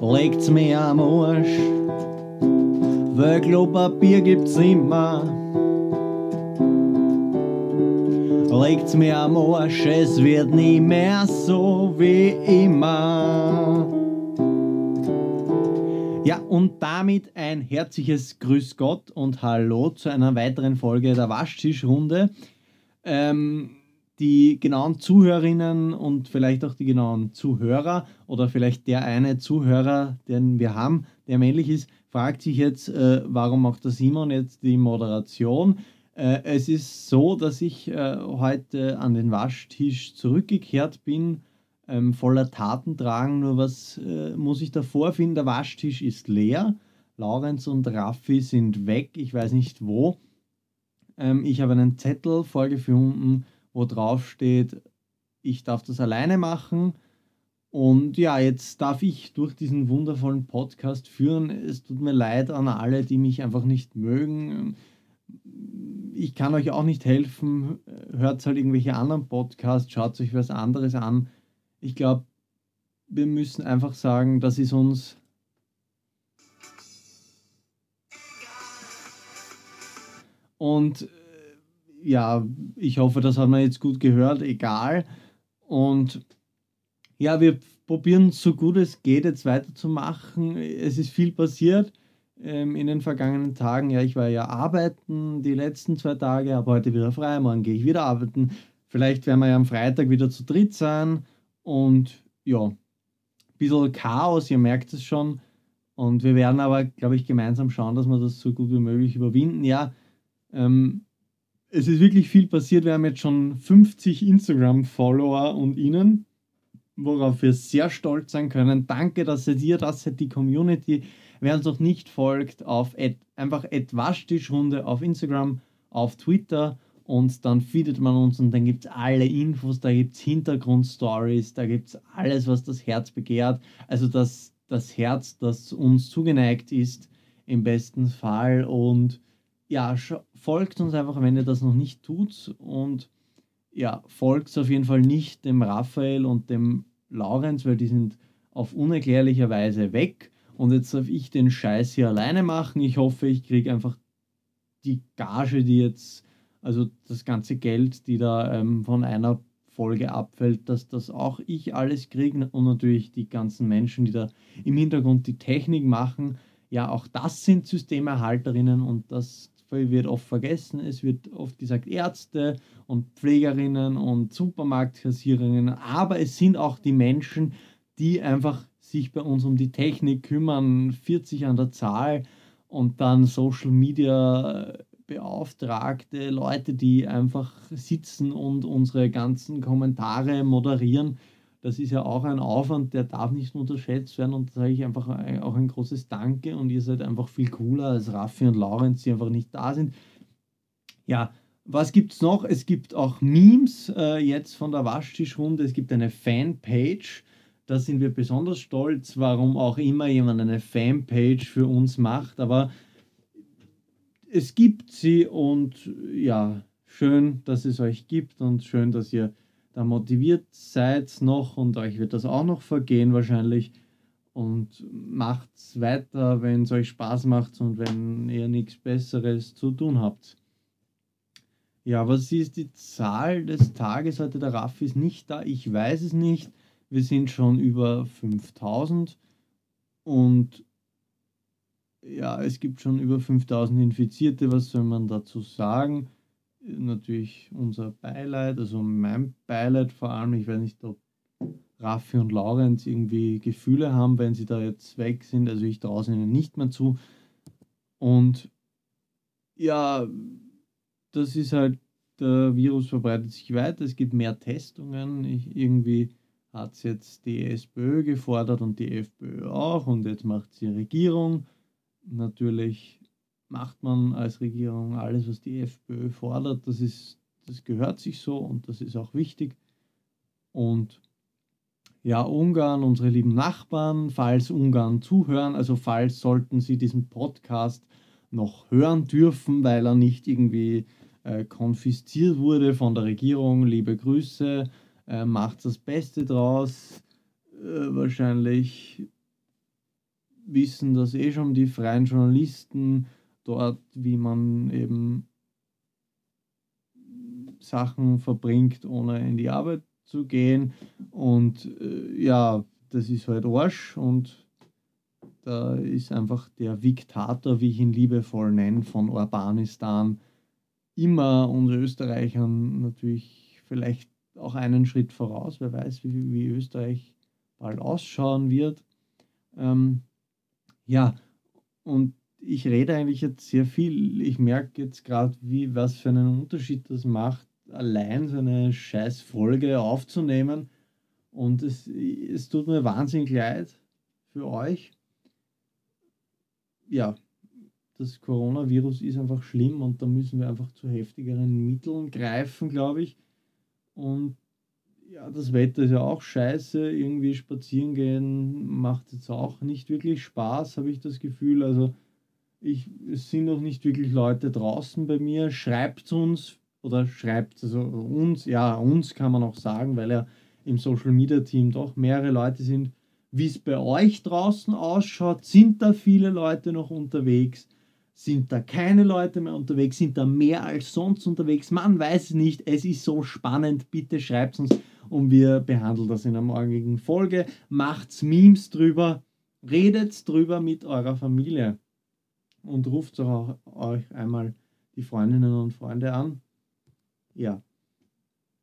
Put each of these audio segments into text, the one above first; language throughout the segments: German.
legt's mir am Arsch. Weil Klopapier gibt's immer. Legt's mir am Arsch, es wird nie mehr so wie immer. Ja, und damit ein herzliches Grüß Gott und Hallo zu einer weiteren Folge der Waschtischrunde. Ähm, die genauen Zuhörerinnen und vielleicht auch die genauen Zuhörer oder vielleicht der eine Zuhörer, den wir haben, der männlich ist, fragt sich jetzt, äh, warum macht der Simon jetzt die Moderation? Äh, es ist so, dass ich äh, heute an den Waschtisch zurückgekehrt bin, ähm, voller Tatendrang. Nur was äh, muss ich davor finden? Der Waschtisch ist leer. Laurenz und Raffi sind weg, ich weiß nicht wo. Ähm, ich habe einen Zettel vorgefunden, wo drauf steht, ich darf das alleine machen. Und ja, jetzt darf ich durch diesen wundervollen Podcast führen. Es tut mir leid an alle, die mich einfach nicht mögen. Ich kann euch auch nicht helfen. Hört halt irgendwelche anderen Podcasts, schaut euch was anderes an. Ich glaube, wir müssen einfach sagen, das ist uns Und ja, ich hoffe, das hat man jetzt gut gehört, egal. Und ja, wir probieren so gut es geht jetzt weiterzumachen. Es ist viel passiert ähm, in den vergangenen Tagen. Ja, ich war ja arbeiten die letzten zwei Tage, aber heute wieder frei. Morgen gehe ich wieder arbeiten. Vielleicht werden wir ja am Freitag wieder zu dritt sein. Und ja, ein bisschen Chaos, ihr merkt es schon. Und wir werden aber, glaube ich, gemeinsam schauen, dass wir das so gut wie möglich überwinden. Ja, ähm, es ist wirklich viel passiert. Wir haben jetzt schon 50 Instagram-Follower und Ihnen, worauf wir sehr stolz sein können. Danke, dass ihr dir, dass ihr die Community, wer uns noch nicht folgt, auf ad, einfach Waschtischrunde auf Instagram, auf Twitter und dann findet man uns und dann gibt es alle Infos, da gibt es Hintergrundstories, da gibt es alles, was das Herz begehrt. Also das, das Herz, das uns zugeneigt ist, im besten Fall und ja, folgt uns einfach, wenn ihr das noch nicht tut. Und ja, folgt auf jeden Fall nicht dem Raphael und dem Laurenz, weil die sind auf unerklärliche Weise weg. Und jetzt darf ich den Scheiß hier alleine machen. Ich hoffe, ich kriege einfach die Gage, die jetzt, also das ganze Geld, die da ähm, von einer Folge abfällt, dass das auch ich alles kriege und natürlich die ganzen Menschen, die da im Hintergrund die Technik machen. Ja, auch das sind Systemerhalterinnen und das wird oft vergessen. Es wird oft gesagt Ärzte und Pflegerinnen und Supermarktkassiererinnen, aber es sind auch die Menschen, die einfach sich bei uns um die Technik kümmern, 40 an der Zahl und dann Social Media Beauftragte, Leute, die einfach sitzen und unsere ganzen Kommentare moderieren das ist ja auch ein Aufwand, der darf nicht unterschätzt werden und da sage ich einfach auch ein großes Danke und ihr seid einfach viel cooler als Raffi und Laurenz, die einfach nicht da sind. Ja, was gibt es noch? Es gibt auch Memes äh, jetzt von der Waschtischrunde. Es gibt eine Fanpage. Da sind wir besonders stolz, warum auch immer jemand eine Fanpage für uns macht. Aber es gibt sie und ja, schön, dass es euch gibt und schön, dass ihr motiviert seid noch und euch wird das auch noch vergehen wahrscheinlich. Und macht's weiter, wenn es euch Spaß macht und wenn ihr nichts Besseres zu tun habt. Ja, was ist die Zahl des Tages heute? Der Raffi ist nicht da, ich weiß es nicht. Wir sind schon über 5000 und ja, es gibt schon über 5000 Infizierte. Was soll man dazu sagen? Natürlich unser Beileid, also mein Beileid vor allem. Ich weiß nicht, ob Raffi und Laurenz irgendwie Gefühle haben, wenn sie da jetzt weg sind. Also ich traue es ihnen nicht mehr zu. Und ja, das ist halt, der Virus verbreitet sich weiter, es gibt mehr Testungen. Ich, irgendwie hat es jetzt die SPÖ gefordert und die FPÖ auch und jetzt macht sie Regierung. Natürlich macht man als Regierung alles, was die FPÖ fordert. Das, ist, das gehört sich so und das ist auch wichtig. Und ja, Ungarn, unsere lieben Nachbarn, falls Ungarn zuhören, also falls sollten sie diesen Podcast noch hören dürfen, weil er nicht irgendwie äh, konfisziert wurde von der Regierung, liebe Grüße, äh, macht das Beste draus. Äh, wahrscheinlich wissen das eh schon die freien Journalisten dort, wie man eben Sachen verbringt, ohne in die Arbeit zu gehen. Und äh, ja, das ist halt Arsch und da ist einfach der Diktator, wie ich ihn liebevoll nenne, von Urbanistan immer uns Österreichern natürlich vielleicht auch einen Schritt voraus. Wer weiß, wie, wie Österreich bald ausschauen wird. Ähm, ja, und ich rede eigentlich jetzt sehr viel. Ich merke jetzt gerade, wie was für einen Unterschied das macht, allein so eine scheiß Folge aufzunehmen. Und es, es tut mir wahnsinnig leid für euch. Ja, das Coronavirus ist einfach schlimm und da müssen wir einfach zu heftigeren Mitteln greifen, glaube ich. Und ja, das Wetter ist ja auch scheiße. Irgendwie spazieren gehen macht jetzt auch nicht wirklich Spaß, habe ich das Gefühl. Also ich, es sind noch nicht wirklich Leute draußen bei mir. Schreibt uns oder schreibt also uns, ja, uns kann man auch sagen, weil ja im Social Media Team doch mehrere Leute sind, wie es bei euch draußen ausschaut. Sind da viele Leute noch unterwegs? Sind da keine Leute mehr unterwegs? Sind da mehr als sonst unterwegs? Man weiß es nicht. Es ist so spannend. Bitte schreibt uns und wir behandeln das in einer morgigen Folge. Macht's Memes drüber. Redet drüber mit eurer Familie und ruft auch euch einmal die Freundinnen und Freunde an. Ja.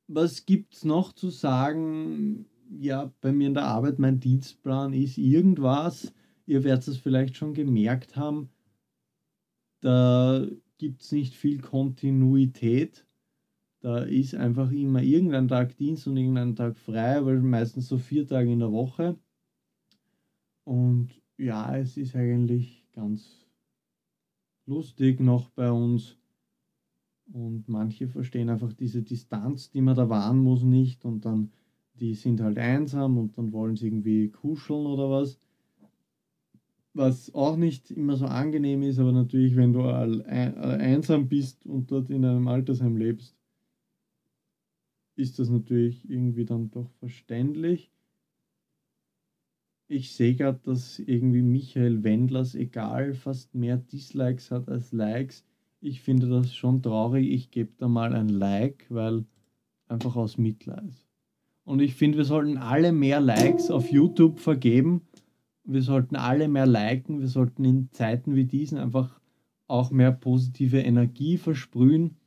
Was gibt es noch zu sagen? Ja, bei mir in der Arbeit, mein Dienstplan ist irgendwas. Ihr werdet es vielleicht schon gemerkt haben. Da gibt es nicht viel Kontinuität. Da ist einfach immer irgendein Tag Dienst und irgendein Tag frei, weil meistens so vier Tage in der Woche. Und ja, es ist eigentlich ganz lustig noch bei uns. Und manche verstehen einfach diese Distanz, die man da wahren muss, nicht. Und dann, die sind halt einsam und dann wollen sie irgendwie kuscheln oder was. Was auch nicht immer so angenehm ist, aber natürlich, wenn du einsam bist und dort in einem Altersheim lebst, ist das natürlich irgendwie dann doch verständlich. Ich sehe gerade, dass irgendwie Michael Wendlers egal fast mehr Dislikes hat als Likes. Ich finde das schon traurig. Ich gebe da mal ein Like, weil einfach aus Mitleid. Und ich finde, wir sollten alle mehr Likes auf YouTube vergeben. Wir sollten alle mehr liken. Wir sollten in Zeiten wie diesen einfach auch mehr positive Energie versprühen.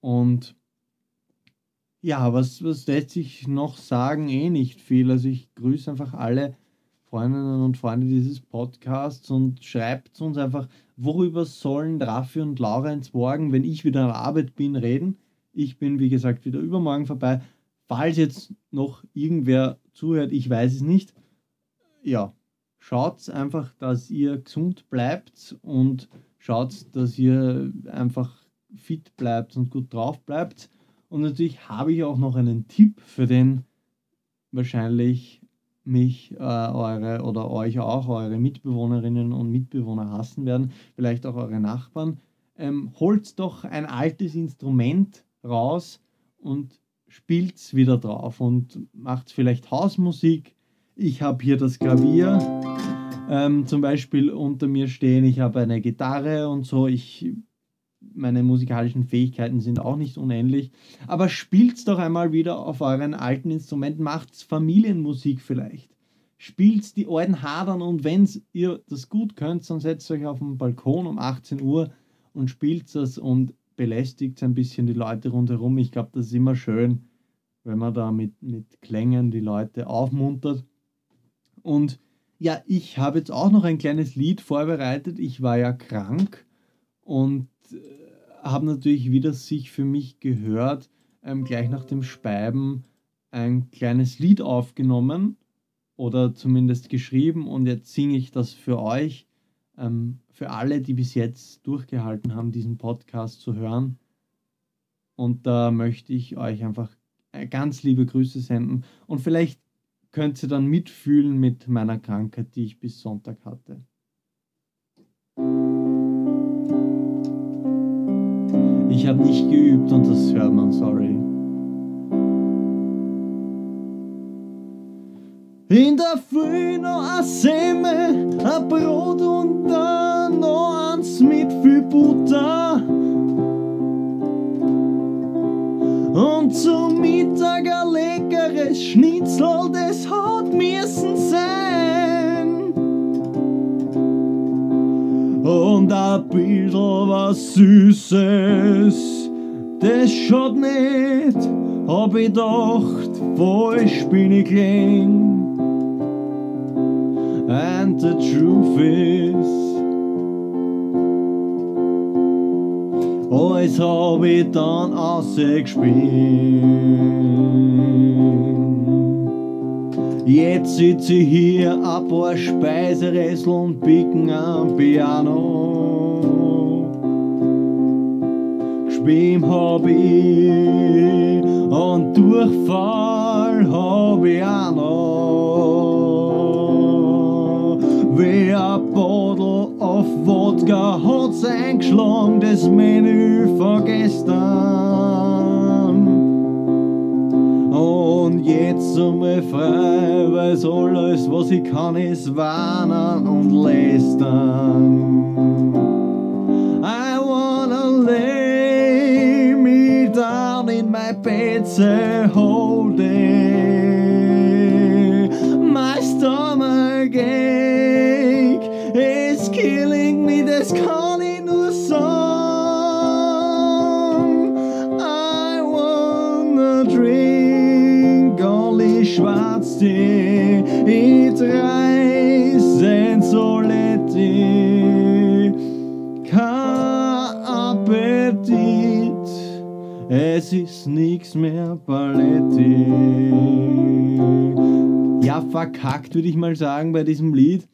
Und ja, was, was lässt sich noch sagen? Eh nicht viel. Also ich grüße einfach alle Freundinnen und Freunde dieses Podcasts und schreibt uns einfach, worüber sollen Raffi und Laura ins Morgen, wenn ich wieder an der Arbeit bin, reden. Ich bin, wie gesagt, wieder übermorgen vorbei. Falls jetzt noch irgendwer zuhört, ich weiß es nicht. Ja, schaut einfach, dass ihr gesund bleibt und schaut, dass ihr einfach fit bleibt und gut drauf bleibt. Und natürlich habe ich auch noch einen Tipp für den wahrscheinlich mich äh, eure oder euch auch, eure Mitbewohnerinnen und Mitbewohner hassen werden, vielleicht auch eure Nachbarn. Ähm, holt doch ein altes Instrument raus und spielt es wieder drauf und macht vielleicht Hausmusik. Ich habe hier das Klavier ähm, zum Beispiel unter mir stehen, ich habe eine Gitarre und so. Ich meine musikalischen Fähigkeiten sind auch nicht unendlich. Aber spielt's doch einmal wieder auf euren alten Instrumenten, macht's Familienmusik vielleicht. Spielt's die alten Hadern und wenn ihr das gut könnt, dann setzt euch auf den Balkon um 18 Uhr und spielt das und belästigt ein bisschen die Leute rundherum. Ich glaube, das ist immer schön, wenn man da mit, mit Klängen die Leute aufmuntert. Und ja, ich habe jetzt auch noch ein kleines Lied vorbereitet. Ich war ja krank und habe natürlich wieder sich für mich gehört, ähm, gleich nach dem Speiben ein kleines Lied aufgenommen oder zumindest geschrieben und jetzt singe ich das für euch, ähm, für alle, die bis jetzt durchgehalten haben, diesen Podcast zu hören. Und da möchte ich euch einfach äh, ganz liebe Grüße senden und vielleicht könnt ihr dann mitfühlen mit meiner Krankheit, die ich bis Sonntag hatte. Habe nicht geübt und das hört man, sorry. In der Früh noch ein Semmel, ein Brot und dann noch eins mit viel Butter. Und zum Mittag ein leckeres Schnitzel, das Bisschen was Süßes, das schaut nicht, hab ich gedacht, falsch bin ich klein. And the truth is, alles hab ich dann ausgespielt. Jetzt sitze ich hier, ein paar Speiseressel und picken am Piano. Gespielt hab ich und Durchfall hab ich auch noch. Wie ein Bottle auf Wodka hat's eingeschlagen, das Menü von gestern. Und jetzt einmal frei, weil's alles, was ich kann, ist warnen und lästern. better es ist nix mehr Paletti. Ja, verkackt würde ich mal sagen bei diesem Lied.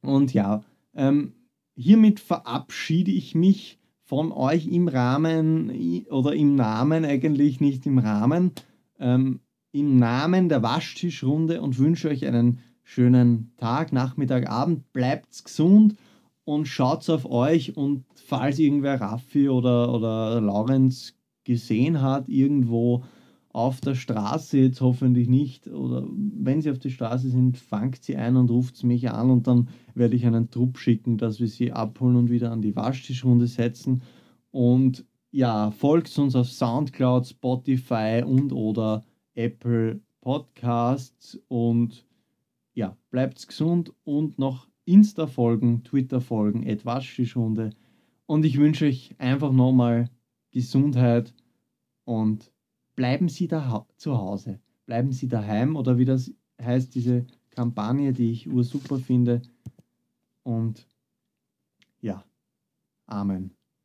Und ja, ähm, hiermit verabschiede ich mich von euch im Rahmen oder im Namen, eigentlich nicht im Rahmen, ähm, im Namen der Waschtischrunde und wünsche euch einen schönen Tag, Nachmittag, Abend. Bleibt gesund und schaut auf euch und falls irgendwer Raffi oder, oder Laurenz gesehen hat, irgendwo auf der Straße, jetzt hoffentlich nicht, oder wenn sie auf der Straße sind, fangt sie ein und ruft mich an und dann werde ich einen Trupp schicken, dass wir sie abholen und wieder an die Waschtischrunde setzen. Und ja, folgt uns auf Soundcloud, Spotify und oder Apple Podcasts und ja, bleibt gesund und noch Insta folgen, Twitter folgen, Waschtischrunde. Und ich wünsche euch einfach nochmal Gesundheit und bleiben Sie da zu Hause. Bleiben Sie daheim oder wie das heißt, diese Kampagne, die ich ursuper finde. Und ja, Amen.